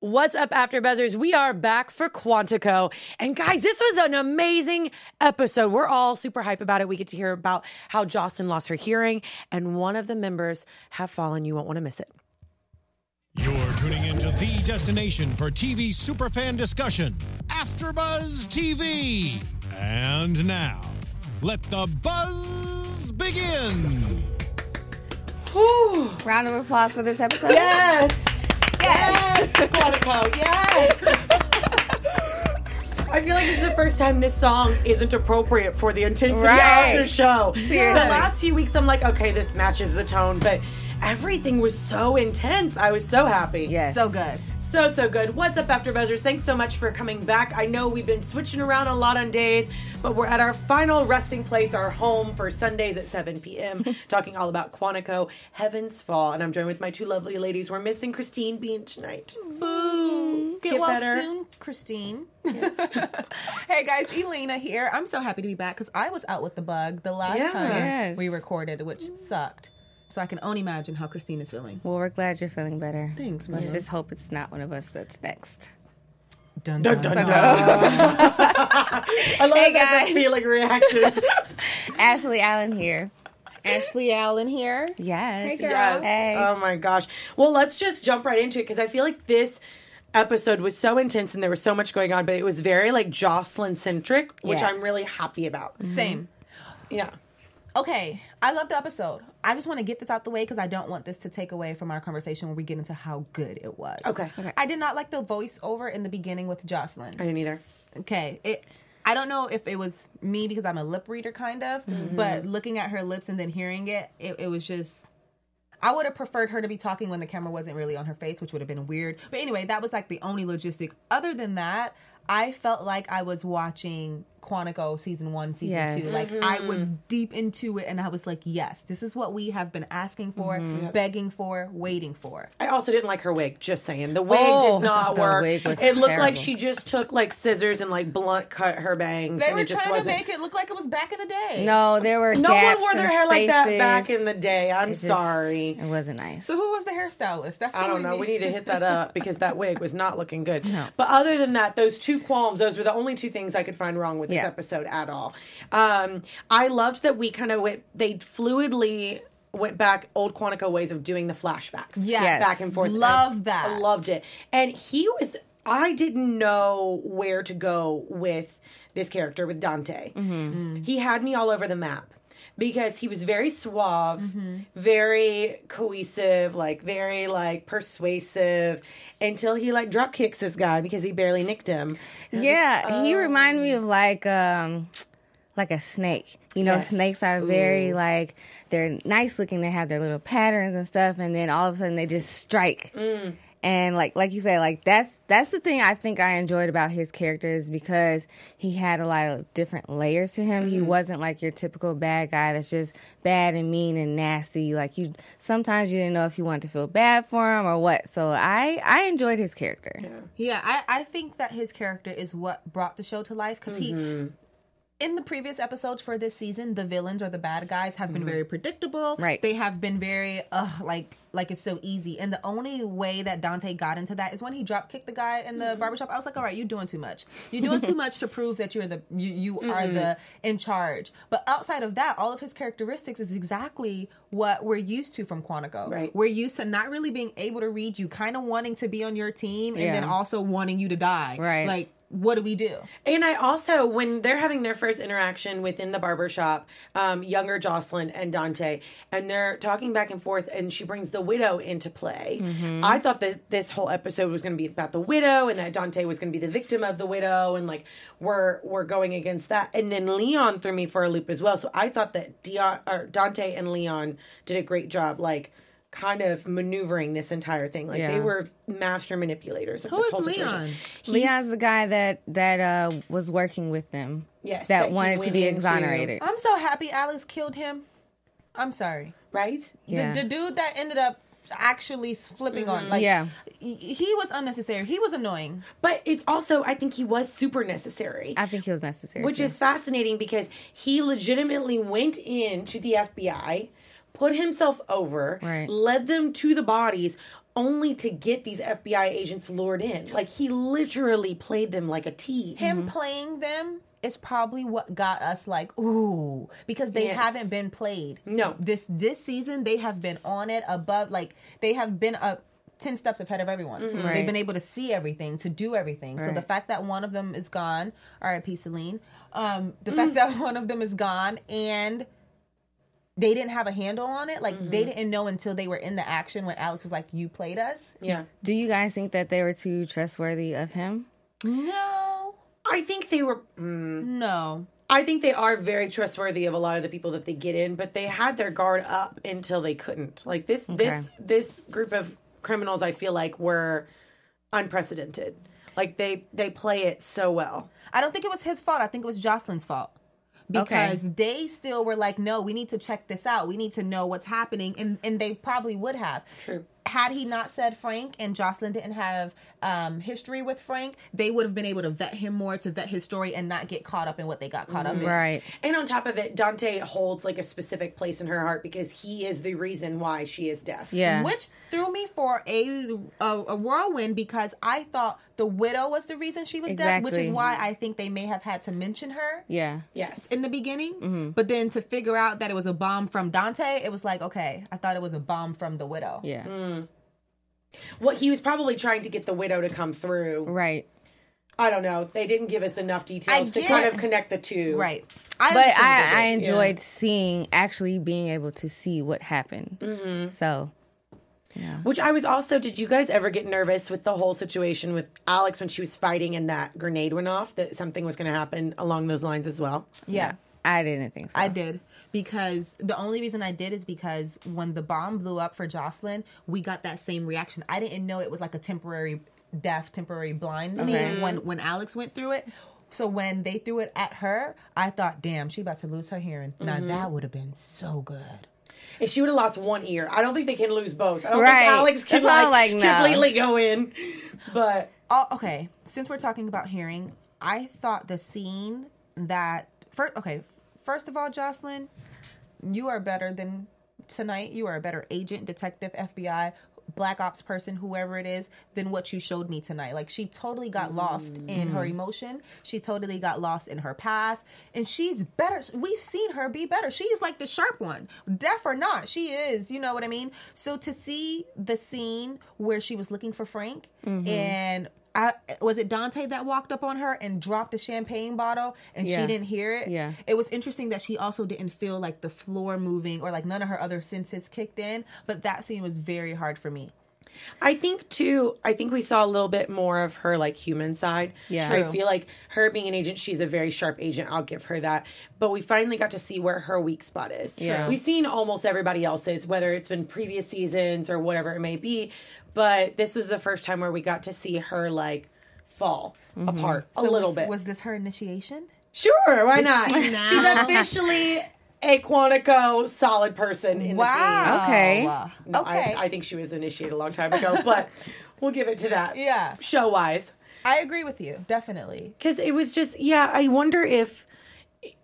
What's up, After Buzzers? We are back for Quantico. And guys, this was an amazing episode. We're all super hype about it. We get to hear about how Jocelyn lost her hearing, and one of the members have fallen. You won't want to miss it. You're tuning into the destination for TV superfan discussion, AfterBuzz TV. And now, let the buzz begin. Whew. Round of applause for this episode. Yes. Yes. Quantico, yes. I feel like it's the first time this song isn't appropriate for the intensity Right. of the show. Seriously. The last few weeks, I'm like, okay, this matches the tone, but everything was so intense. I was so happy. Yes. So good. So, so good. What's up, After Buzzers? Thanks so much for coming back. I know we've been switching around a lot on days, but we're at our final resting place, our home for Sundays at 7 p.m., talking all about Quantico, Heaven's Fall. And I'm joined with my two lovely ladies. We're missing Christine Bean tonight. Boo. Get, Get well better. soon, Christine. hey guys, Elayna here. I'm so happy to be back because I was out with the bug the last Yeah. time Yes. we recorded, which sucked. So I can only imagine how Christine is feeling. Well, we're glad you're feeling better. Thanks, Let's man. just hope it's not one of us that's next. Dun, Dun, dun, dun. I love Hey, that guys. feeling reaction. Ashley Allen here. Ashley Allen here. Yes. Hey, girl. Yes. Hey. Oh my gosh. Well, let's just jump right into it because I feel like this episode was so intense and there was so much going on, but it was very like Jocelyn centric, which Yeah. I'm really happy about. Same. Yeah. Okay, I love the episode. I just want to get this out the way because I don't want this to take away from our conversation when we get into how good it was. Okay. Okay. I did not like the voiceover in the beginning with Jocelyn. I didn't either. okay it i don't know if it was me because i'm a lip reader kind of mm-hmm. but looking at her lips and then hearing it it, it was just i would have preferred her to be talking when the camera wasn't really on her face which would have been weird but anyway that was like the only logistic other than that i felt like i was watching quantico season one season Yes. two like i mm-hmm. was deep into it and i was like yes this is what we have been asking for mm-hmm. begging for waiting for I also didn't like her wig, just saying. The wig Oh, did not work. wig was it looked like she just took like scissors and like blunt cut her bangs. they and were it just trying to wasn't. make it look like it was back in the day No, there were no one wore their and hair like that back in the day. I'm It just- sorry. It wasn't nice. so who was the hairstylist that's I don't know. We need to hit that up because that wig was not looking good. But other than that, those two qualms, those were the only two things I could find wrong with this Yeah. episode at all. Um, I loved that we kind of went, they fluidly went back old Quantico ways of doing the flashbacks. Yes. Back and forth. Love I- that. I loved it. And he was, I didn't know where to go with this character, with Dante. He had me all over the map. Because he was very suave, mm-hmm. very cohesive, like very like persuasive, until he like drop kicks this guy because he barely nicked him. yeah, he um, reminded me of like um like a snake. You know, Yes. snakes are very like they're nice looking. They have their little patterns and stuff, and then all of a sudden they just strike. Mm. And like like you say, like that's that's the thing I think I enjoyed about his character is because he had a lot of different layers to him. He wasn't like your typical bad guy that's just bad and mean and nasty. Like you sometimes you didn't know if you wanted to feel bad for him or what. So I I enjoyed his character. Yeah, I, I think that his character is what brought the show to life because Mm-hmm. he. In the previous episodes for this season, the villains or the bad guys have been mm-hmm. very predictable. Right. They have been very ugh, like like it's so easy. And the only way that Dante got into that is when he drop kicked the guy in the mm-hmm. barbershop. I was like, all right, you're doing too much. You're doing too much to prove that you're the you, you are mm-hmm. the in charge. But outside of that, all of his characteristics is exactly what we're used to from Quantico. Right. We're used to not really being able to read you, kind of wanting to be on your team, and then also wanting you to die. Right. Like, what do we do? And I also, when they're having their first interaction within the barbershop, um, younger Jocelyn and Dante, and they're talking back and forth, and she brings the widow into play. I thought that this whole episode was going to be about the widow, and that Dante was going to be the victim of the widow, and like we're we're going against that. And then Leon threw me for a loop as well. So I thought that Dion, or Dante and Leon did a great job, like kind of maneuvering this entire thing. Like they were master manipulators of Who this is whole situation. Leon? He's- Leon's the guy that that uh, was working with them. Yes, that, that wanted to went be into- exonerated. I'm so happy Alex killed him. I'm sorry. right. Yeah. The, the dude that ended up actually flipping on, like, Yeah. he, he was unnecessary. He was annoying. But it's also, I think he was super necessary. I think he was necessary. which too. is fascinating because he legitimately went in to the FBI, put himself over, Right. led them to the bodies, only to get these FBI agents lured in. Like he literally played them like a tease. Him Mm-hmm. playing them is probably what got us like ooh because they Yes. haven't been played. No. this this season they have been on it above like they have been up. 10 steps ahead of everyone. Mm-hmm. Right. They've been able to see everything, to do everything. So the fact that one of them is gone, RIP Celine, um, the Mm. fact that one of them is gone and they didn't have a handle on it, like Mm-hmm. they didn't know until they were in the action when Alex was like, You played us? Yeah. Do you guys think that they were too trustworthy of him? No. I think they were. mm, No. I think they are very trustworthy of a lot of the people that they get in, but they had their guard up until they couldn't. Like this, this, this group of criminals, I feel like were unprecedented. Like they they play it so well. I don't think it was his fault. I think it was Jocelyn's fault. Because they still were like, no, we need to check this out. We need to know what's happening. And and they probably would have. True. Had he not said Frank and Jocelyn didn't have um, history with Frank, they would have been able to vet him more to vet his story and not get caught up in what they got caught up in. Right. And on top of it, Dante holds like a specific place in her heart because he is the reason why she is deaf. Yeah. Which threw me for a, a a whirlwind because I thought the widow was the reason she was deaf, which is why I think they may have had to mention her. Yeah. Yes. in the beginning, Mm-hmm. but then to figure out that it was a bomb from Dante, it was like, okay, I thought it was a bomb from the widow. Yeah. Mm. Well, he was probably trying to get the widow to come through. Right. I don't know. They didn't give us enough details I to get kind of connect the two. Right. I But I. I enjoyed seeing actually being able to see what happened. Mm-hmm. So Which I was also. Did you guys ever get nervous with the whole situation with Alex when she was fighting and that grenade went off? That something was going to happen along those lines as well. yeah. I didn't think so. I did because the only reason I did is because when the bomb blew up for Jocelyn, we got that same reaction. I didn't know it was like a temporary deaf, temporary blind Okay. thing when when Alex went through it. So when they threw it at her, I thought, "Damn, she about to lose her hearing." Now mm-hmm. that would have been so good. If she would have lost one ear, I don't think they can lose both. I don't Right. think Alex can That's why I'm like, like, no. completely go in. But Oh, okay. Since we're talking about hearing, I thought the scene that first. Okay, first of all, Jocelyn, you are better than tonight. You are a better agent, detective, FBI, black ops person, whoever it is, than what you showed me tonight. Like she totally got lost mm-hmm. in her emotion. She totally got lost in her past, and she's better. We've seen her be better. She's like the sharp one, deaf or not. She is. You know what I mean? So to see the scene where she was looking for Frank mm-hmm. and. I, was it Dante that walked up on her and dropped a champagne bottle and Yeah. she didn't hear it? Yeah. It was interesting that she also didn't feel like the floor moving or like none of her other senses kicked in, but that scene was very hard for me. I think too. I think we saw a little bit more of her like human side. Yeah. I feel like her being an agent, she's a very sharp agent. I'll give her that. But we finally got to see where her weak spot is. Yeah. We've seen almost everybody else's, whether it's been previous seasons or whatever it may be. But this was the first time where we got to see her like fall mm-hmm. apart a So little was, bit. Was this her initiation? Sure, why not? She's officially a Quantico solid person in the Wow. Okay. team. No, okay. I, I think she was initiated a long time ago, but we'll give it to that. Yeah. Show wise. I agree with you. Definitely. Because it was just, yeah, I wonder if.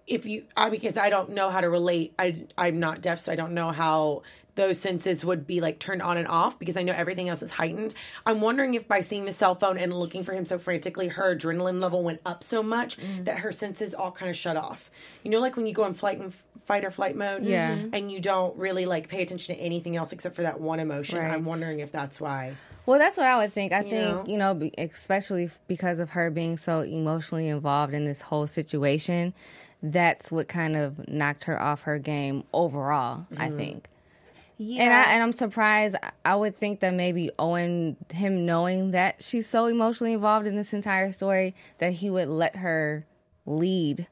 If you, I, because I don't know how to relate. I I'm not deaf, so I don't know how those senses would be like turned on and off. Because I know everything else is heightened. I'm wondering if by seeing the cell phone and looking for him so frantically, her adrenaline level went up so much Mm. that her senses all kind of shut off. You know, like when you go in flight and fight or flight mode, Yeah. Mhm. and you don't really like pay attention to anything else except for that one emotion. Right. I'm wondering if that's why. Well, that's what I would think. I think, know? you know, especially because of her being so emotionally involved in this whole situation, that's what kind of knocked her off her game overall, I think. Yeah. And I and I'm surprised. I- would think that maybe Owen, him knowing that she's so emotionally involved in this entire story, that he would let her lead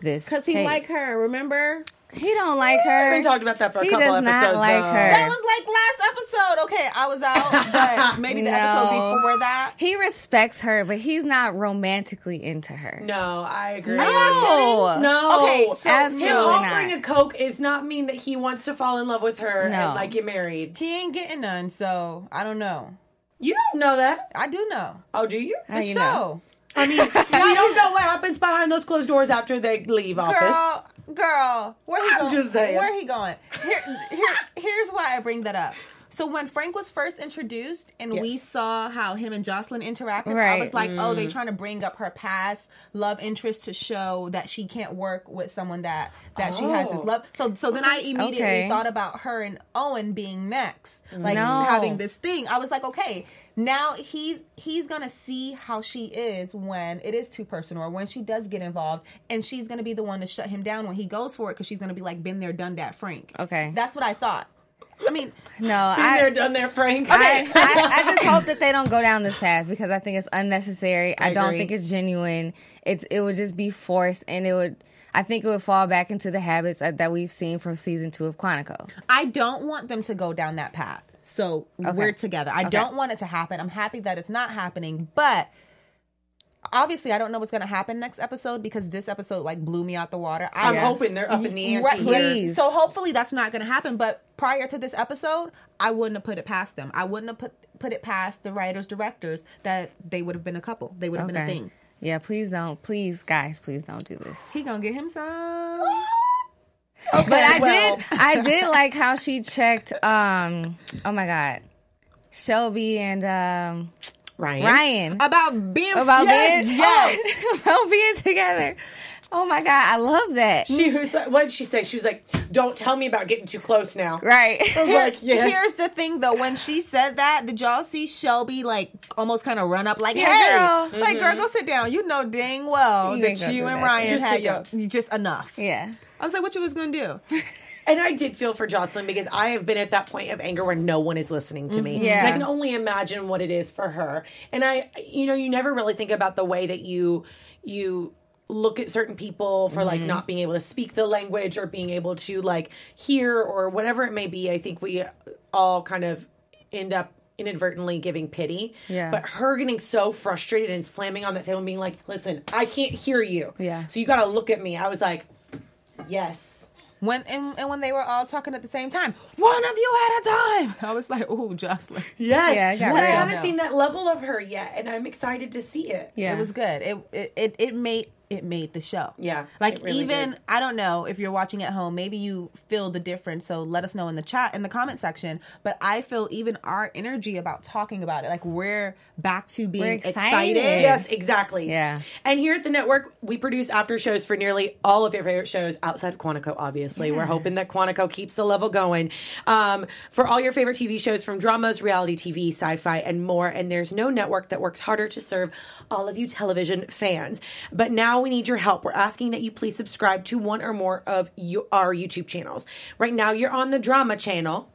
this. Because he case. like her, remember? He don't like her. We talked about that for a He couple does not episodes. like though. her. That was like last episode. Okay, I was out, but maybe the episode before that. He respects her, but he's not romantically into her. No, I agree. No. No. Okay, so Absolutely him not. offering a Coke is not mean that he wants to fall in love with her No. and like get married. He ain't getting none, so I don't know. You don't know that. I do know. Oh, do you? How The you show. know? I mean, you don't know what happens behind those closed doors after they leave office. Girl, girl, where he I'm going? just saying. Where he going? Here, here, here's why I bring that up. So when Frank was first introduced and we saw how him and Jocelyn interacted, I was like, oh, they Mm. trying to bring up her past love interest to show that she can't work with someone that that she has this Oh. love. So so then I immediately Okay. thought about her and Owen being next, like No. having this thing. I was like, okay, now he's he's gonna see how she is when it is too personal or when she does get involved, and she's gonna be the one to shut him down when he goes for it because she's gonna be like, been there, done that, Frank. Okay. that's what I thought. I mean, No, Been I, there, done there, Frank. I, I, I just hope that they don't go down this path because I think it's unnecessary. I, don't agree. think it's genuine. It it would just be forced, and it would. I think it would fall back into the habits that that we've seen from season two of Quantico. I don't want them to go down that path. So we're together. I don't want it to happen. I'm happy that it's not happening, but obviously I don't know what's going to happen next episode because this episode like blew me out the water. I, I'm hoping they're up in the ante Right. Please. So hopefully that's not going to happen, but prior to this episode, I wouldn't have put it past them. I wouldn't have put put it past the writers, directors that they would have been a couple. They would have been a thing. Yeah, please don't. Please, guys, please don't do this. He going to get him some. But I well. did I did like how she checked um oh my god. Shelby and um Ryan. Ryan About being about yes, being yes. about being together. Oh my god, I love that. She was like, what did she say? She was like, "Don't tell me about getting too close now." right. I was like, yes. Here's the thing, though. When she said that, did y'all see Shelby like almost kind of run up, like, Yeah, "Hey, girl. like, girl, mm-hmm. go sit down." You know dang well You that you and that. Ryan Just had your just enough. yeah. I was like, "What you was gonna do?" And I did feel for Jocelyn because I have been at that point of anger where no one is listening to me. Mm-hmm. Yeah. And I can only imagine what it is for her. And I, you know, you never really think about the way that you, you, look at certain people for like mm-hmm. not being able to speak the language or being able to like hear or whatever it may be i think we all kind of end up inadvertently giving pity Yeah. but her getting so frustrated and slamming on that table and being like listen i can't hear you Yeah. so you got to look at me i was like yes When and, and when they were all talking at the same time, one of you at a time. I was like, "Oh, Jocelyn." Yes. Yeah, it got and I haven't No. seen that level of her yet, and I'm excited to see it. Yeah. It was good. It it it, it made it made the show. Yeah, Like it really even did. I don't know if you're watching at home, maybe you feel the difference. So let us know in the chat in the comment section. But I feel even our energy about talking about it, like we're back to being We're excited. excited. Yes, exactly. Yeah. And here at the network, we produce after shows for nearly all of your favorite shows outside of Quantico, obviously. We're hoping that Quantico keeps the level going. Um, for all your favorite TV shows from dramas, reality TV, sci fi, and more. And there's no network that works harder to serve all of you television fans. But now we need your help. We're asking that you please subscribe to one or more of our YouTube channels. Right now, you're on the drama channel.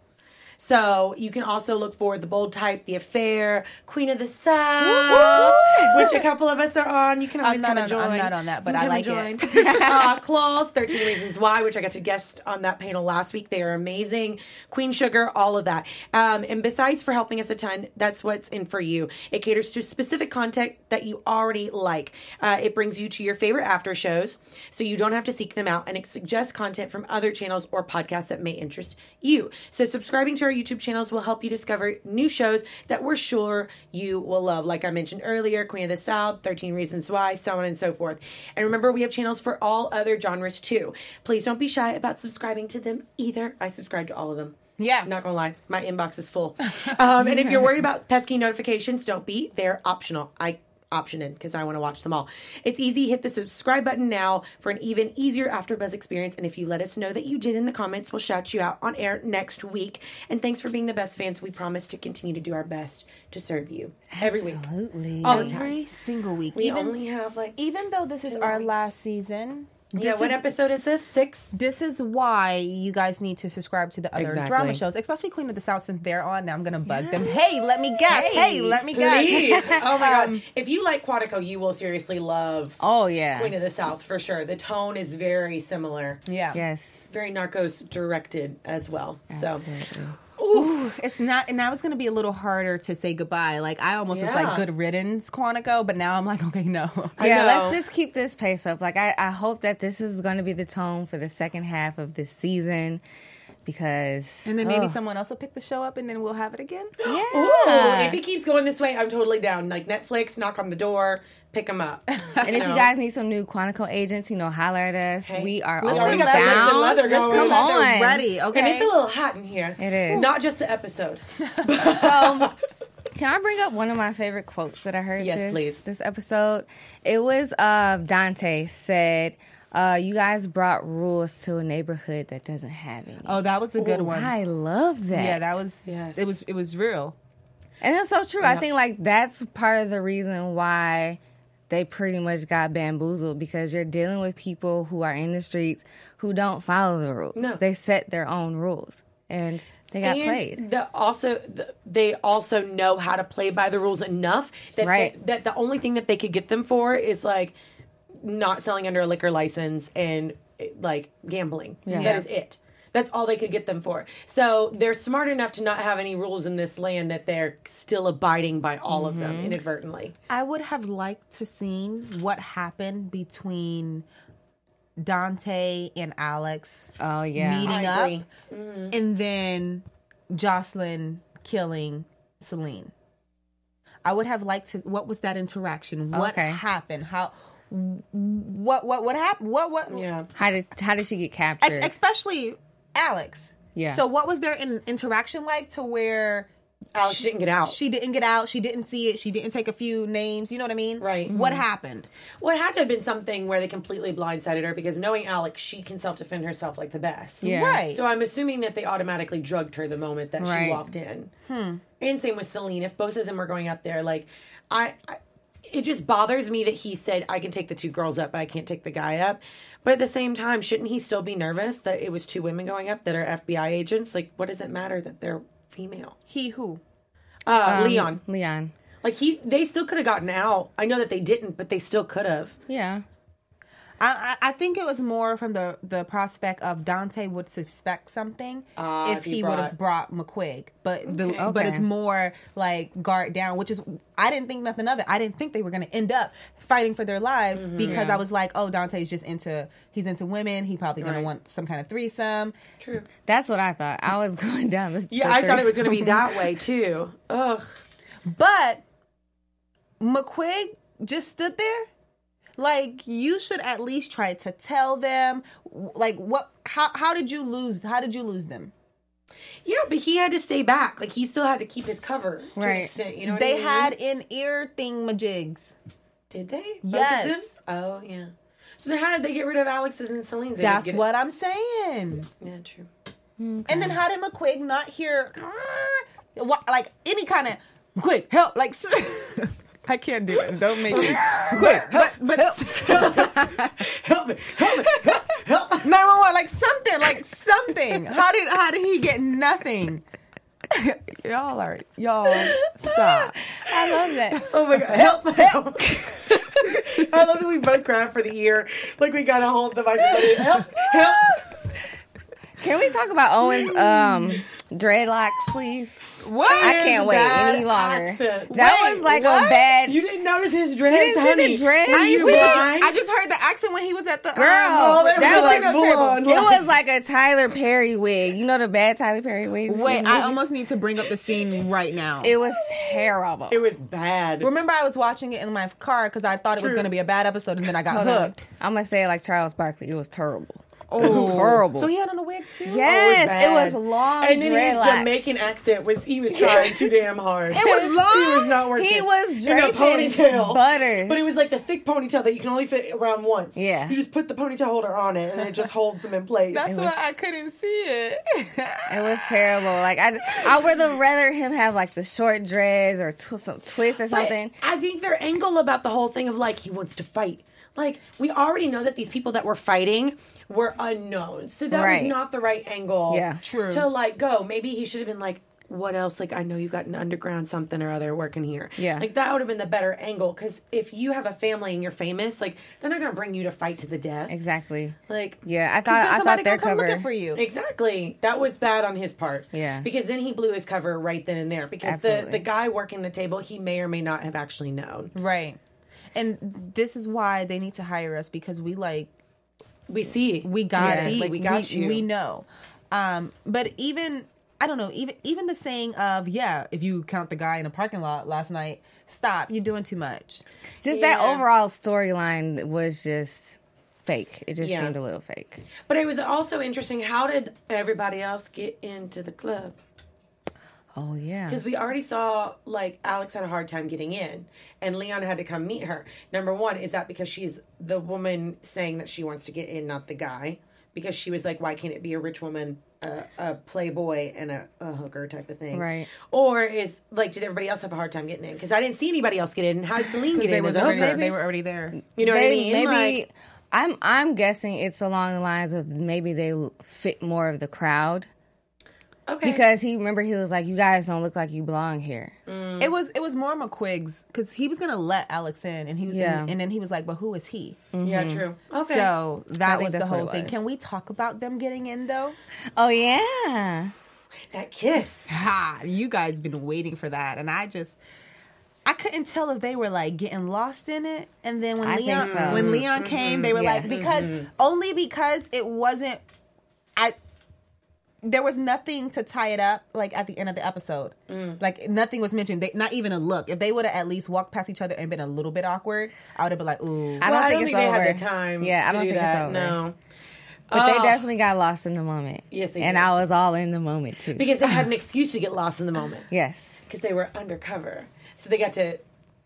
So you can also look for the bold type, the affair, Queen of the South, which a couple of us are on. You can always come and join. I'm not on that, but I like it. uh, Claws, 13 Reasons Why, which I got to guest on that panel last week. They are amazing. Queen Sugar, all of that. Um, and besides for helping us a ton, that's what's in for you. It caters to specific content that you already like. Uh, it brings you to your favorite after shows, so you don't have to seek them out, and it suggests content from other channels or podcasts that may interest you. So subscribing to our YouTube channels will help you discover new shows that we're sure you will love. Like I mentioned earlier, Queen of the South, 13 Reasons Why, so on and so forth. And remember, we have channels for all other genres too. Please don't be shy about subscribing to them either. I subscribe to all of them. Yeah. Not gonna lie, my inbox is full. Um, and if you're worried about pesky notifications, don't be. They're optional. I option in because I want to watch them all. It's easy. Hit the subscribe button now for an even easier AfterBuzz experience. And if you let us know that you did in the comments, we'll shout you out on air next week. And thanks for being the best fans. We promise to continue to do our best to serve you every week, Absolutely. all the time. Every single week. We even only have like even though this is our weeks. last season. Yeah. this What is- episode is this? Six. This is why you guys need to subscribe to the other Exactly. drama shows, especially Queen of the South, since they're on. Now I'm gonna bug them. Hey, let me guess. Hey, let me Please. guess. oh my Um, god! If you like Quantico, you will seriously love Oh yeah. Queen of the South for sure. The tone is very similar. Yeah. yes. Very narcos directed as well. So Ooh, it's not, and now it's gonna be a little harder to say goodbye. Like I almost was like good riddance, Quantico, but now I'm like, okay, no. Yeah, let's just keep this pace up. Like I, I hope that this is going to be the tone for the second half of this season. Because And then maybe ugh. someone else will pick the show up, and then we'll have it again. yeah. Ooh, if it keeps going this way, I'm totally down. Like Netflix, knock on the door, pick them up. and if you guys need some new Quantico agents, you know, holler at us. Hey, we are we always got the lips and down. leather going. Come Leather on. ready, okay? And it's a little hot in here. It is. Not just the episode. So, can I bring up one of my favorite quotes that I heard Yes, this, please. this episode? It was uh, Dante said, uh, "You guys brought rules to a neighborhood that doesn't have any." Oh, that was a good one. I love that. Yeah, that was. Yes. It was. It was real. and it's so true. I think like that's part of the reason why they pretty much got bamboozled because you're dealing with people who are in the streets who don't follow the rules. No. They set their own rules and they got and played. The, also, the, they also know how to play by the rules enough that Right. they, that the only thing that they could get them for is like not selling under a liquor license and like gambling. Yeah. That is it. That's all they could get them for. So they're smart enough to not have any rules in this land that they're still abiding by all of Mm-hmm. them inadvertently. I would have liked to seen what happened between Dante and Alex Oh yeah. meeting I up, agree. and then Jocelyn killing Celine. I would have liked to. What was that interaction? What Okay. happened? How? What? What? What happened? What? What? Yeah. How did how did she get captured? Ex- especially Alex. Yeah. So what was their in- interaction like to where Alex didn't get out. she didn't get out, she didn't see it, she didn't take a few names, you know what I mean? Right. What mm-hmm. happened? Well, it had to have been something where they completely blindsided her because knowing Alex, she can self defend herself like the best. Yeah. Right. So I'm assuming that they automatically drugged her the moment that Right. she walked in. Hmm. And same with Celine. If both of them were going up there, like I, I, it just bothers me that he said I can take the two girls up, but I can't take the guy up. But at the same time, shouldn't he still be nervous that it was two women going up that are FBI agents? Like, what does it matter that they're female? He who? Uh, Um, Leon. Leon. Like he, they still could have gotten out. I know that they didn't, but they still could have. Yeah. I, I I think it was more from the the prospect of Dante would suspect something Ah, if if he he would have brought McQuigg, but the but it's more like guard down, which is I didn't think nothing of it. I didn't think they were going to end up fighting for their lives Mm-hmm. because Yeah. I was like, oh, Dante's just into he's into women. He probably going Right. to want some kind of threesome. True. That's what I thought. I was going down the Yeah, the I thought it was going to be that way too. Ugh. But McQuigg just stood there. Like you should at least try to tell them like what how how did you lose how did you lose them? Yeah, but he had to stay back. Like he still had to keep his cover. Right. extent, you know they I mean? had in ear thingamajigs. Did they? Both of Yes. them? Oh yeah. So then, how did they get rid of Alex's and Celine's? They That's get- what I'm saying. Yeah, true. And then how did McQuigg not hear "Ah," what, like any kind of McQuigg help? Like I can't do it. Don't make me McQuigg. But but Help me! Help me! Help! help. nine one one like something like something. How did how did he get nothing? y'all are y'all stop. I love that. Oh my god! Help! Help! I love that we both cried for the ear, like we gotta hold the microphone. Help! Help! Can we talk about Owen's um dreadlocks, please? What? I can't wait any longer. accent. That Wait, was like what? a bad You didn't notice his dreads, didn't see the honey? dreads? Are I you see blind? I just heard the accent when he was at the girl. Oh, Um, that, that was was like full on. it was like a Tyler Perry wig. You know the bad Tyler Perry wigs. wait, from I almost need to bring up the scene right now. It was terrible. It was bad. Remember, I was watching it in my car because I thought it was going to be a bad episode, and then I got Hold on. hooked. I'm gonna say it like Charles Barkley. It was terrible. It was oh. horrible. So he had on a wig too. Oh, yes, it bad. was long. and then his. Jamaican accent was he was trying too damn hard. It was long. He was not working. He was in a ponytail, butters. but it was like the thick ponytail that you can only fit around once. Yeah. you just put the ponytail holder on it, and it just holds them in place. That's It why was- I couldn't see it. It was terrible. Like I, I would have rather him have like the short dreads or tw- some twist or But something. I think their angle about the whole thing of like he wants to fight. Like we already know that these people that were fighting were unknown, so that Right. was not the right angle. Yeah. True. To like go, maybe he should have been like, "What else? Like I know you got an underground something or other working here." Yeah. like that would have been the better angle. Because if you have a family and you're famous, like they're not gonna bring you to fight to the death. Exactly. Like Yeah, I Then thought I somebody thought their gonna come cover. looking for you. Exactly. That was bad on his part. Yeah. Because then he blew his cover right then and there. Because the, Absolutely. the guy working the table, he may or may not have actually known. right. And this is why they need to hire us because we like We see. we got Yeah. it. Like we got you. We know. Um, but even I don't know, even even the saying of yeah, if you count the guy in a parking lot last night, stop, you're doing too much. Just that overall storyline was just fake. It just Yeah. seemed a little fake. But it was also interesting. How did everybody else get into the club? Oh yeah. Because we already saw like Alex had a hard time getting in, and Leon had to come meet her. Number one, is that because she's the woman saying that she wants to get in, not the guy? Because she was like, why can't it be a rich woman, a, a playboy, and a, a hooker type of thing? Right. Or is like, did everybody else have a hard time getting in? Because I didn't see anybody else get in. How did Celine get They in was already, hooker? they were already there. You know what I mean? Maybe Like- I'm I'm guessing it's along the lines of maybe they fit more of the crowd okay. because he remember he was like, "You guys don't look like you belong here." Mm. It was it was more McQuigg's because he was gonna let Alex in, and he was Yeah. and, and then he was like, "But who is he?" yeah, mm-hmm. true. Okay. So that was the whole it thing. was. Can we talk about them getting in though? Oh yeah. that kiss. Ha! You guys been waiting for that, and I just. I couldn't tell if they were like getting lost in it, and then when I Leon so. when Leon came, they were mm-hmm. Yeah. like because mm-hmm. only because it wasn't. I there was nothing to tie it up like at the end of the episode. Like nothing was mentioned. They, not even a look. If they would have at least walked past each other and been a little bit awkward, I would have been like, "Ooh." I don't well, I think don't it's think they over. had the time. Yeah, I don't do think that. it's over. No. But Oh. they definitely got lost in the moment. Yes, they and did. I was all in the moment too. because they had an excuse to get lost in the moment. yes. because they were undercover. So they got to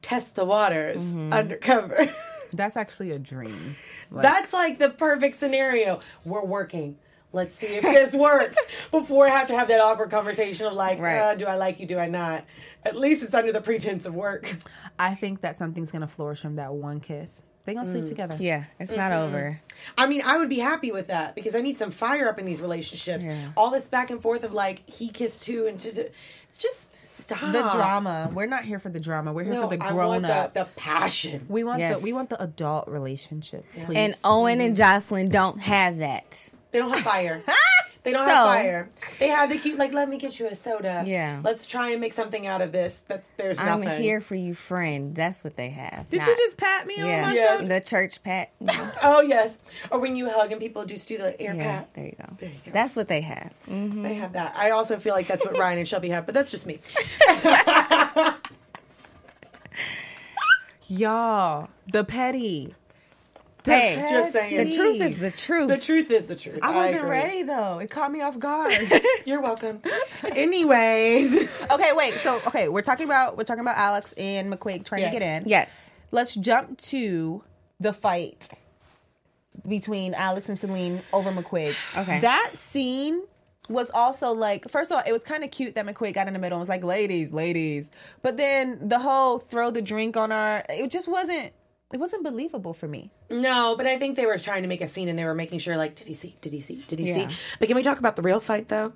test the waters Mm-hmm. undercover. That's actually a dream. Like, That's like the perfect scenario. We're working. Let's see if this works before I have to have that awkward conversation of like, Right. uh, do I like you? Do I not? At least it's under the pretense of work. I think that something's gonna flourish from that one kiss. They gonna sleep together. Yeah, it's not over. I mean, I would be happy with that because I need some fire up in these relationships. Yeah. All this back and forth of like he kissed too and just, just stop The drama. We're not here for the drama. We're here No, for the I grown want up. the, the passion. we want Yes. the we want the adult relationship. Please. And Owen and Jocelyn don't have that. They don't have fire. They don't So- have fire. They have the cute like let me get you a soda. Yeah. Let's try and make something out of this. That's there's I'm nothing. here for you, friend. That's what they have. Did not- you just pat me on Yeah, my Yes. shoulder? the church pat. Yeah, Oh yes. Or when you hug and people just do the air yeah, pat. there you go. There you go. That's what they have. Mm. They have that. I also feel like that's what Ryan and Shelby have, but that's just me. Y'all, the petty. Hey, Just saying. the truth is the truth. The truth is the truth. I wasn't agree. ready though. It caught me off guard. You're welcome. Anyways. okay, wait. So, okay, we're talking about we're talking about Alex and McQuigg trying Yes. to get in. yes. Let's jump to the fight between Alex and Celine over McQuigg. Okay. That scene was also like first of all, it was kind of cute that McQuigg got in the middle and was like, "Ladies, ladies," but then the whole throw the drink on her, it just wasn't. It wasn't believable for me. No, but I think they were trying to make a scene and they were making sure like, did he see? Did he see? Did he Yeah. see? But can we talk about the real fight though?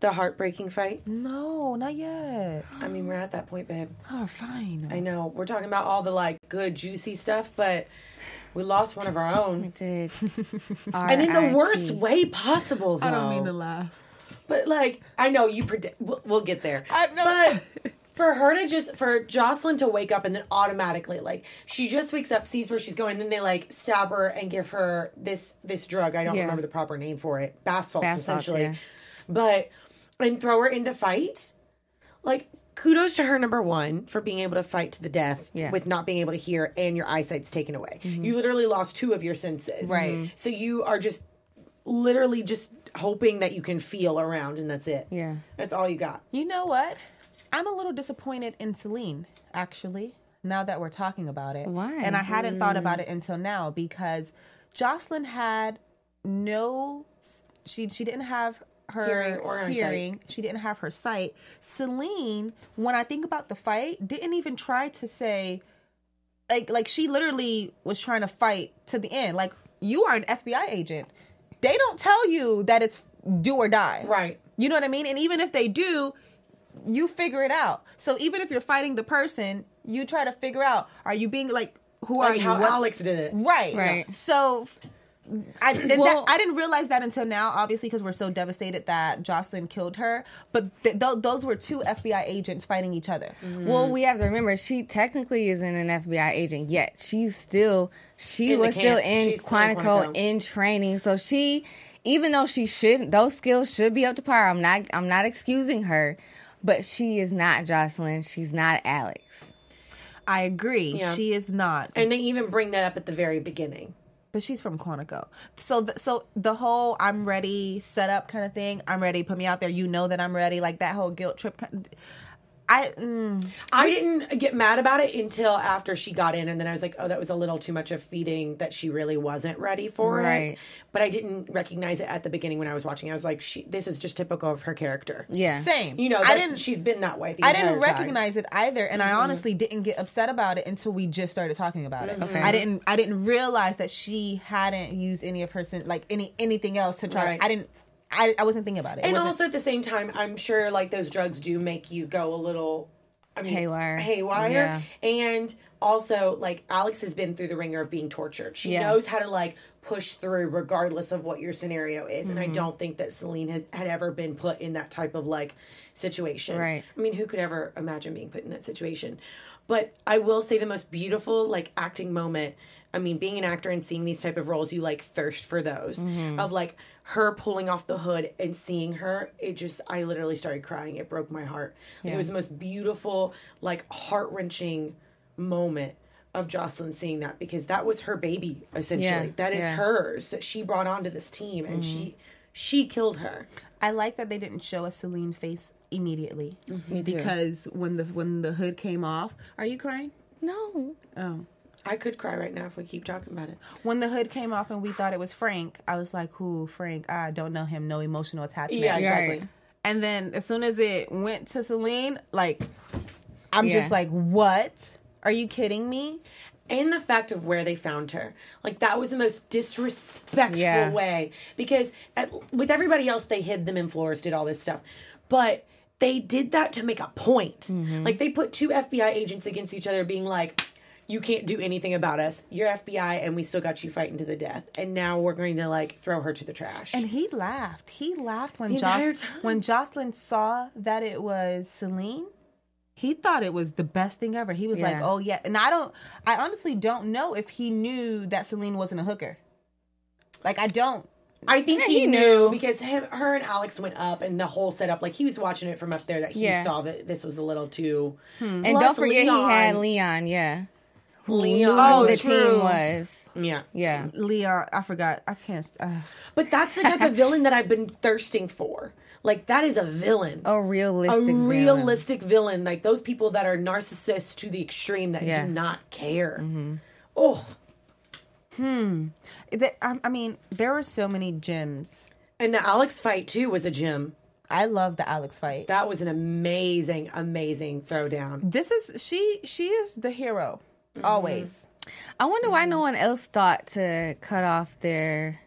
The heartbreaking fight? No, not yet. I mean, we're at that point, babe. Oh, fine. I know. We're talking about all the like good juicy stuff, but we lost one of our own. Did And in the worst way possible, though. I don't mean to laugh. But like, I know you predict. We'll, we'll get there. I know. But for her to just for Jocelyn to wake up and then automatically like she just wakes up, sees where she's going, then they like stab her and give her this this drug. I don't Yeah. remember the proper name for it. Bath salts, Bath salts, essentially. yeah. But and throw her into fight. Like kudos to her number one for being able to fight to the death Yeah. with not being able to hear and your eyesight's taken away. Mm-hmm. You literally lost two of your senses. Right. Mm-hmm. So you are just literally just hoping that you can feel around and that's it. Yeah. That's all you got. You know what? I'm a little disappointed in Celine, actually, now that we're talking about it. Why? And I hadn't thought about it mm. until now because Jocelyn had no she she didn't have her Hearing or hearing. She didn't have her sight. Celine, when I think about the fight, didn't even try to say like like she literally was trying to fight to the end. Like you are an FBI agent. They don't tell you that it's do or die. Right. You know what I mean? And even if they do, you figure it out. So even if you're fighting the person, you try to figure out are you being like who are Like you? how Alex did it. Right. Right. So I and that, I didn't realize that until now, obviously, because we're so devastated that Jocelyn killed her. But th- th- those were two FBI agents fighting each other. Mm-hmm. Well, we have to remember she technically isn't an FBI agent yet. She's still she In was still in She's still in Quantico Quantico. in training. So she even though she should, those skills should be up to par. I'm not. I'm not excusing her, but she is not Jocelyn. She's not Alex. I agree. Yeah. She is not. And they even bring that up at the very beginning. but she's from Quantico. So, th- so the whole "I'm ready" setup kind of thing. I'm ready. Put me out there. You know that I'm ready. Like that whole guilt trip. Kind I mm, I didn't get mad about it until after she got in, and then I was like, "Oh, that was a little too much of feeding that she really wasn't ready for it." But I didn't recognize it at the beginning when I was watching. I was like, "She, this is just typical of her character." Yeah. same. You know, I didn't. She's been that way. The I didn't entire time. recognize it either, and I honestly didn't get upset about it until we just started talking about it. Okay. I didn't. I didn't realize that she hadn't used any of her sen- like any anything else to try. Right. I didn't. I, I wasn't thinking about it. It And wasn't- also at the same time, I'm sure like those drugs do make you go a little I mean, Haywire. haywire. Yeah. And also, like Alex has been through the ringer of being tortured. She Yeah. knows how to like push through regardless of what your scenario is. And I Mm-hmm. don't think that Celine had, had ever been put in that type of like situation. Right. I mean, who could ever imagine being put in that situation? But I will say the most beautiful like acting moment. I mean, being an actor and seeing these type of roles, you like thirst for those Mm-hmm. of like her pulling off the hood and seeing her. It just, I literally started crying. It broke my heart. Like, It was the most beautiful, like heart wrenching moment of Jocelyn seeing that because that was her baby essentially. Yeah, That is yeah. Mm-hmm. hers that she brought onto this team, and she she killed her. I like that they didn't show a Celine face immediately Me too. because when the when the hood came off, are you crying? no. Oh. I could cry right now if we keep talking about it. When the hood came off and we thought it was Frank, I was like, "Who Frank? I don't know him. No emotional attachment." Yeah, exactly. Right. And then as soon as it went to Celine, like I'm Yeah. just like, "What? Are you kidding me?" and the fact of where they found her like that was the most disrespectful Yeah. way because at, with everybody else they hid them in floors did all this stuff but they did that to make a point mm-hmm. like they put two fbi agents against each other being like you can't do anything about us you're fbi and we still got you fighting to the death and now we're going to like throw her to the trash And he laughed. He laughed when The Joc- when Jocelyn saw that it was Celine. He thought it was the best thing ever. He was like, "Oh yeah." And I don't. I honestly don't know if he knew that Celine wasn't a hooker. Like I don't. I think Yeah, he, he knew, knew. because him, her and Alex went up, and the whole setup, like he was watching it from up there, that he Yeah. saw that this was a little too. Hmm. And don't forget Leon. he had Leon, yeah. Who Leon. Oh, who the true. team was. Yeah, Yeah. Leon, I forgot. I can't. Uh, But that's the type of villain that I've been thirsting for. Like that is a villain. A realistic a villain. realistic villain. Like those people that are narcissists to the extreme that Yeah. do not care. Oh, th- I, I mean, there were so many gems. and the Alex fight too was a gem. I love the Alex fight. That was an amazing, amazing throwdown. This is she. She is the hero always. Mm-hmm. I wonder why no one else thought to cut off their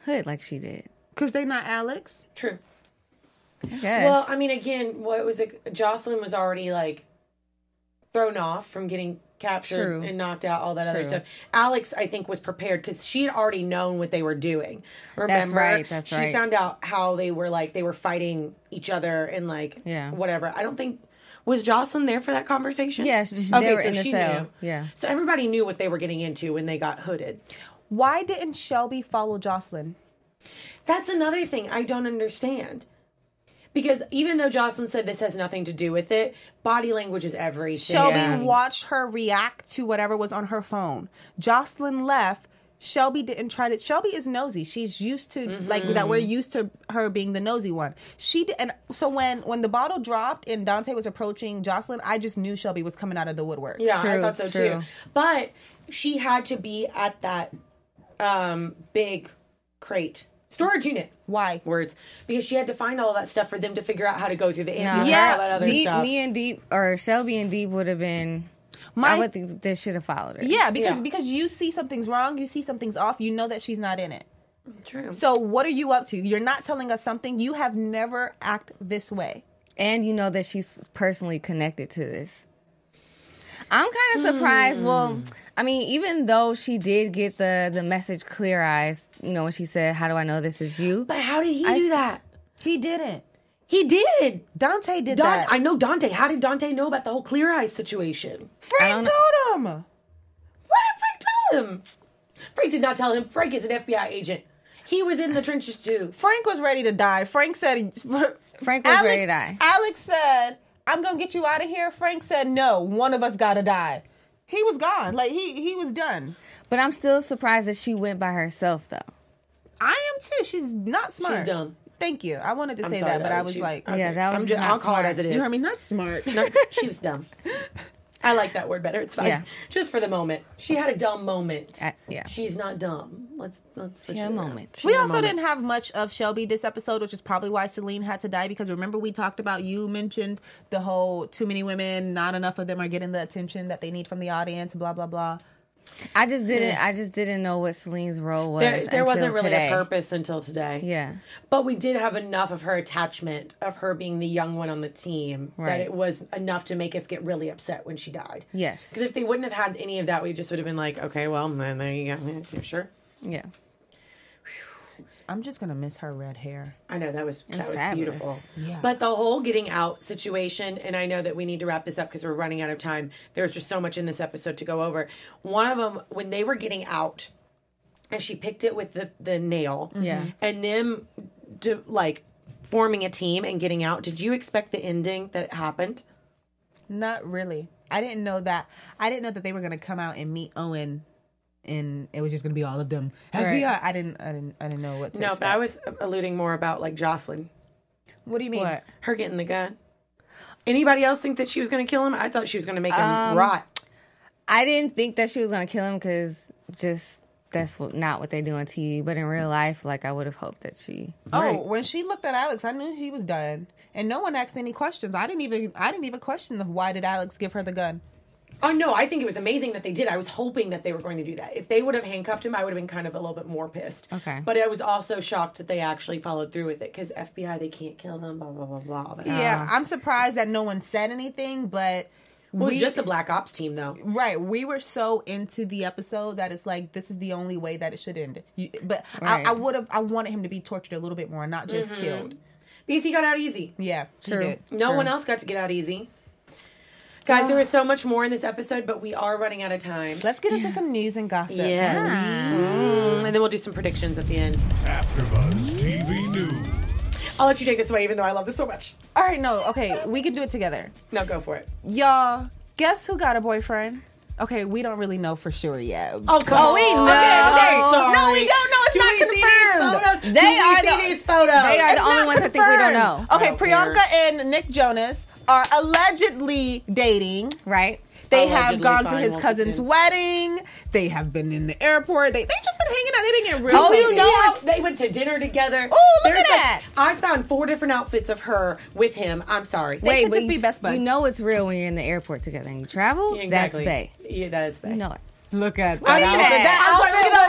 hood like she did. Cause they not Alex. True. I guess. Well, I mean, again, what was it? Jocelyn was already like thrown off from getting captured True. and knocked out, all that other stuff. Alex, I think, was prepared because she had already known what they were doing. Remember? that's right, that's she right. found out how they were like they were fighting each other and like Yeah. whatever. I don't think was Jocelyn there for that conversation. Yeah, she- they were in the cell. Knew. Yeah. So everybody knew what they were getting into when they got hooded. Why didn't Shelby follow Jocelyn? That's another thing I don't understand. Because even though Jocelyn said this has nothing to do with it, body language is everything. Shelby Yeah. watched her react to whatever was on her phone. Jocelyn left. Shelby didn't try to. Shelby is nosy. She's used to like that. We're used to her being the nosy one. She did, and so when when the bottle dropped and Dante was approaching Jocelyn, I just knew Shelby was coming out of the woodwork. Yeah, I thought so true. too. But she had to be at that um big crate storage unit. Why? Words because she had to find all that stuff for them to figure out how to go through the Nah. ambulance Yeah, and all that other Deep, stuff. me and Deep, or Shelby and Deep would have been. My I would think they should have followed her. yeah, because Yeah. because you see something's wrong, you see something's off, you know that she's not in it. True. So what are you up to? You're not telling us something. You have never act this way. And you know that she's personally connected to this. I'm kind of hmm. surprised. Well, I mean, even though she did get the the message clear eyes, you know, when she said, "How do I know this is you?" but how did he I do s- that? He didn't. He did. Dante did Don- that. I know Dante. How did Dante know about the whole clear eyes situation? Frank don't know. told him. What did Frank tell him? Frank did not tell him. Frank is an FBI agent. He was in the trenches too. Frank was ready to die. Frank said Frank was ready to die. Alex said, "I'm gonna get you out of here." Frank said, "No, one of us gotta die." He was gone. Like he he was done. But I'm still surprised that she went by herself though. I am too. She's not smart. She's dumb. Thank you. I wanted to I'm say sorry, that, but I was- was she- like, Yeah, that was I'm just just, not I'll call it as it is. you heard me? Not smart. No, she was dumb. I like that word better. It's fine. Yeah. Just for the moment. She had a dumb moment. Uh, yeah. She's not dumb. Let's let's switch She had it a moment. She We had also moment. didn't have much of Shelby this episode, which is probably why Celine had to die. Because remember, we talked about you mentioned the whole too many women, not enough of them are getting the attention that they need from the audience, blah blah blah. I just didn't. I just didn't know what Celine's role was. There, there wasn't really today. a purpose until today. Yeah. But we did have enough of her attachment of her being the young one on the team that it was enough to make us get really upset when she died. Yes. Because if they wouldn't have had any of that, we just would have been like, okay, well, then there you go. Yeah, Sure. Yeah. I'm just gonna miss her red hair. I know that was that was fabulous. beautiful. Yeah. But the whole getting out situation, and I know that we need to wrap this up because we're running out of time. There's just so much in this episode to go over. One of them, when they were getting out, and she picked it with the the nail, mm-hmm. Yeah. and them to like forming a team and getting out. Did you expect the ending that happened? Not really. I didn't know that. I didn't know that they were gonna come out and meet Owen, and it was just gonna be all of them. Right. FBI. I didn't. I didn't. I didn't know what to. No, but. I was alluding more about like Jocelyn, What do you mean? What? her getting the gun. Anybody else think that she was going to kill him? I thought she was going to make him Um, rot. I didn't think that she was gonna kill him because just that's what, not what they do on TV. But in real life, like I would have hoped that she. Oh, Right. when she looked at Alex, I knew he was done, and no one asked any questions. I didn't even. I didn't even question the why did Alex give her the gun. Oh no, I think it was amazing that they did. I was hoping that they were going to do that. If they would have handcuffed him, I would have been kind of a little bit more pissed. Okay. But I was also shocked that they actually followed through with it because FBI they can't kill them. Blah blah blah blah. all that. Yeah, I'm surprised that no one said anything, but It was we just a black ops team though. right. We were so into the episode that it's like this is the only way that it should end. You, but Right. I, I would have. I wanted him to be tortured a little bit more, not just Mm-hmm. killed. Because he got out easy. Yeah, he True. did. No Sure. one else got to get out easy. Guys, there was so much more in this episode, but we are running out of time. Let's get into some news and gossip. Yes. Mm, and then we'll do some predictions at the end. AfterBuzz TV News. I'll let you take this away, even though I love this so much. All right, no, okay, we can do it together. No, go for it. Y'all, guess who got a boyfriend? Okay, we don't really know for sure yet. Oh, come Oh, we on. know. okay. okay. Sorry. No, we don't know. It's Do not we see these confirmed. photos? They Do we are see the- these photos. They are the only not ones I think we don't know. Okay, don't Priyanka care. and Nick Jonas are allegedly dating. Right. They Allegedly, have gone to his cousin's pretend. wedding. They have been in the airport. They they just been hanging out. They've been getting real. Oh, you know what? they went to dinner together. Oh, look There's at like- that. I found four different outfits of her with him. I'm sorry. Wait, could just you, be best buds. you know it's real when you're in the airport together and you travel. Exactly. That's Bay. Yeah, that is Bay. You know it. Look at that. I that. mean, outfit. that. That I'm sorry, look outfit at that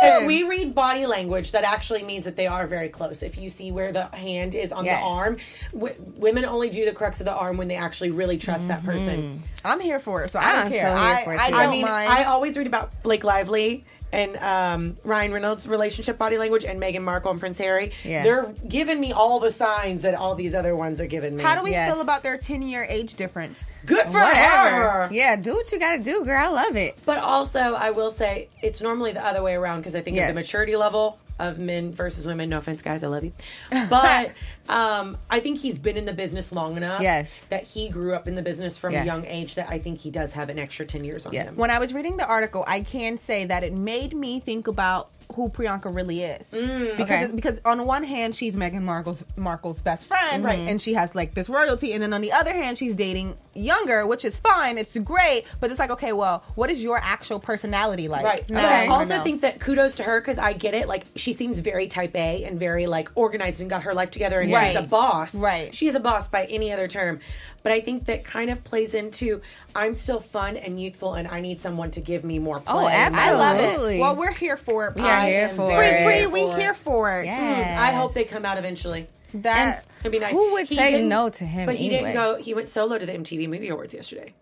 so If we read body language, that actually means that they are very close. If you see where the hand is on Yes. the arm, w- women only do the crux of the arm when they actually really trust that mm-hmm. person. I'm here for it, so I don't I'm care. so here I, for it, I too. don't I mean, mind. I always read about Blake Lively and um, Ryan Reynolds' relationship body language and Meghan Markle and Prince Harry. Yeah. They're giving me all the signs that all these other ones are giving me. How do we Yes. feel about their 10 year age difference? Good for Whatever. her. Yeah, do what you gotta do, girl. I love it. But also, I will say it's normally the other way around because I think Yes. of the maturity level of men versus women. No offense, guys, I love you. But um, I think he's been in the business long enough. Yes. That he grew up in the business from a young age that I think he does have an extra 10 years on Yeah. him. When I was reading the article, I can say that it made me think about who Priyanka really is. Mm, because Okay. because on one hand she's Meghan Markle's Markle's best friend, right? Mm-hmm. And she has like this royalty, and then on the other hand she's dating younger, which is fine. It's great, but it's like okay, well, what is your actual personality like? Right. But I also think that kudos to her because I get it. Like she seems very type A and very like organized and got her life together and Right. she's a boss. Right. She is a boss by any other term. But I think that kind of plays into I'm still fun and youthful and I need someone to give me more play. Oh, my I love. Absolutely. it. Well, we're here for it. We are here for it. We here for it. Yes. I hope they come out eventually. That It'd be nice. Who would He say no to him But he anyway? didn't go. He went solo to the MTV Movie Awards yesterday.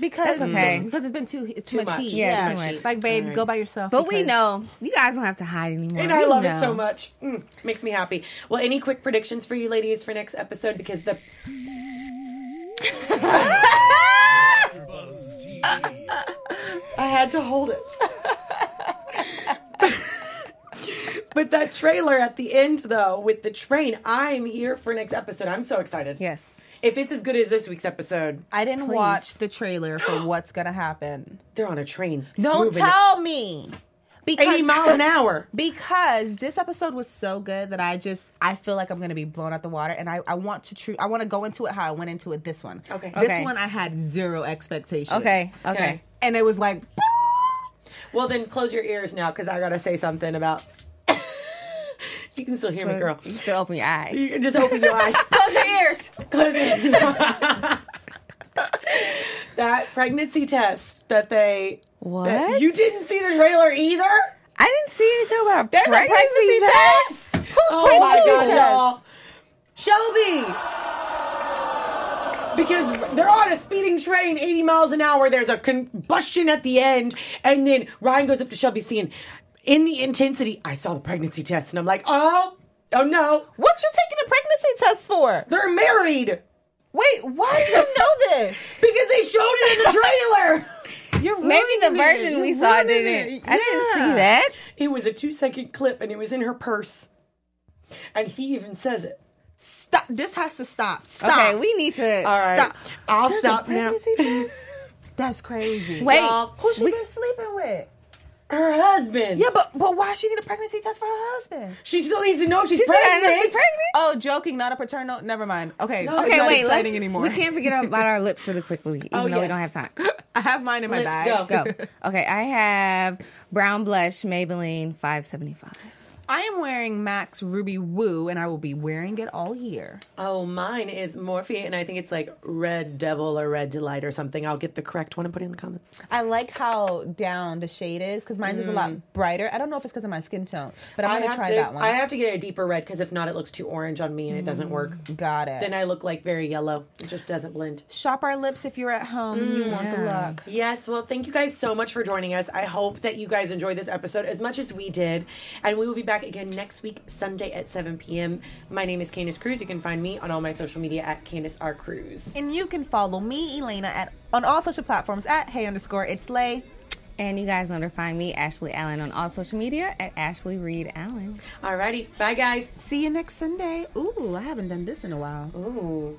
because okay. because it's been too it's Too too much, much. heat. Yeah, Yeah, too much. Like, babe, Alright. go by yourself. But we know you guys don't have to hide anymore. And I We love know. it so much. Mm, makes me happy. Well, any quick predictions for you ladies for next episode? Because the. I had to hold it. But that trailer at the end, though, with the train, I'm here for next episode. I'm so excited. Yes. If it's as good as this week's episode, I didn't Please. watch the trailer for what's gonna happen. they're on a train. Don't moving tell me. Because 80 miles an hour. because this episode was so good that I just I feel like I'm gonna be blown out the water, and I I want to true I want to go into it how I went into it. This one, Okay. This Okay. one I had zero expectation. Okay. Okay. Okay. and it was like Well, then close your ears now because I got to say something about. you can still hear me, girl. You still open your eyes. You can just open your eyes. close your ears. Close your ears. That pregnancy test that they. What? that- you didn't see the trailer either? I didn't see anything about a There's pregnancy, a pregnancy test. test. Who's Oh my god, test? y'all. Shelby! Because they're on a speeding train, 80 miles an hour. There's a combustion at the end. And then Ryan goes up to Shelby, seeing in the intensity, I saw the pregnancy test. And I'm like, oh, oh no. What you taking a pregnancy test for? They're married. Wait, why do you know this? Because they showed it in the trailer. You're Maybe the ruining it. version we You're saw didn't. it. I didn't see that. it was a two second clip and it was in her purse. And he even says it. Stop. This has to stop. Stop. Okay, we need to All right. Stop. I'll There's stop a now. pregnancy test? That's crazy. wait. Y'all, Who she we- been sleeping with? Her husband. Yeah, but but why she need a pregnancy test for her husband? She still needs to know she's She said I pregnant. know she's pregnant. Oh, joking, not a paternal. Never mind. Okay, No. it's Okay, not wait. exciting anymore. We can't forget about our lips really quickly, even Oh, though we don't have time. I have mine in my Lips bag. go. Go. Okay, I have brown blush Maybelline 575. I am wearing Max Ruby Woo, and I will be wearing it all year. Oh, mine is Morphe, and I think it's like Red Devil or Red Delight or something. I'll get the correct one and put it in the comments. I like how down the shade is because mine is a lot brighter. I don't know if it's because of my skin tone, but I'm Mm. I gonna try to, that one. I have to get a deeper red because if not, it looks too orange on me and it doesn't work. Got it. Then I look like very yellow. It just doesn't blend. Shop our lips if you're at home and you want the look. Yes, well, thank you guys so much for joining us. I hope that you guys enjoyed this episode as much as we did. And we will be back again next week, Sunday at 7 p.m. My name is Candice Cruz. You can find me on all my social media at Candice R. Cruz. And you can follow me, Elayna, at on all social platforms at hey underscore it's lay. And you guys know to find me, Ashley Allen, on all social media at Ashley Reed Allen. Alrighty, bye guys. See you next Sunday. Ooh, I haven't done this in a while. Ooh.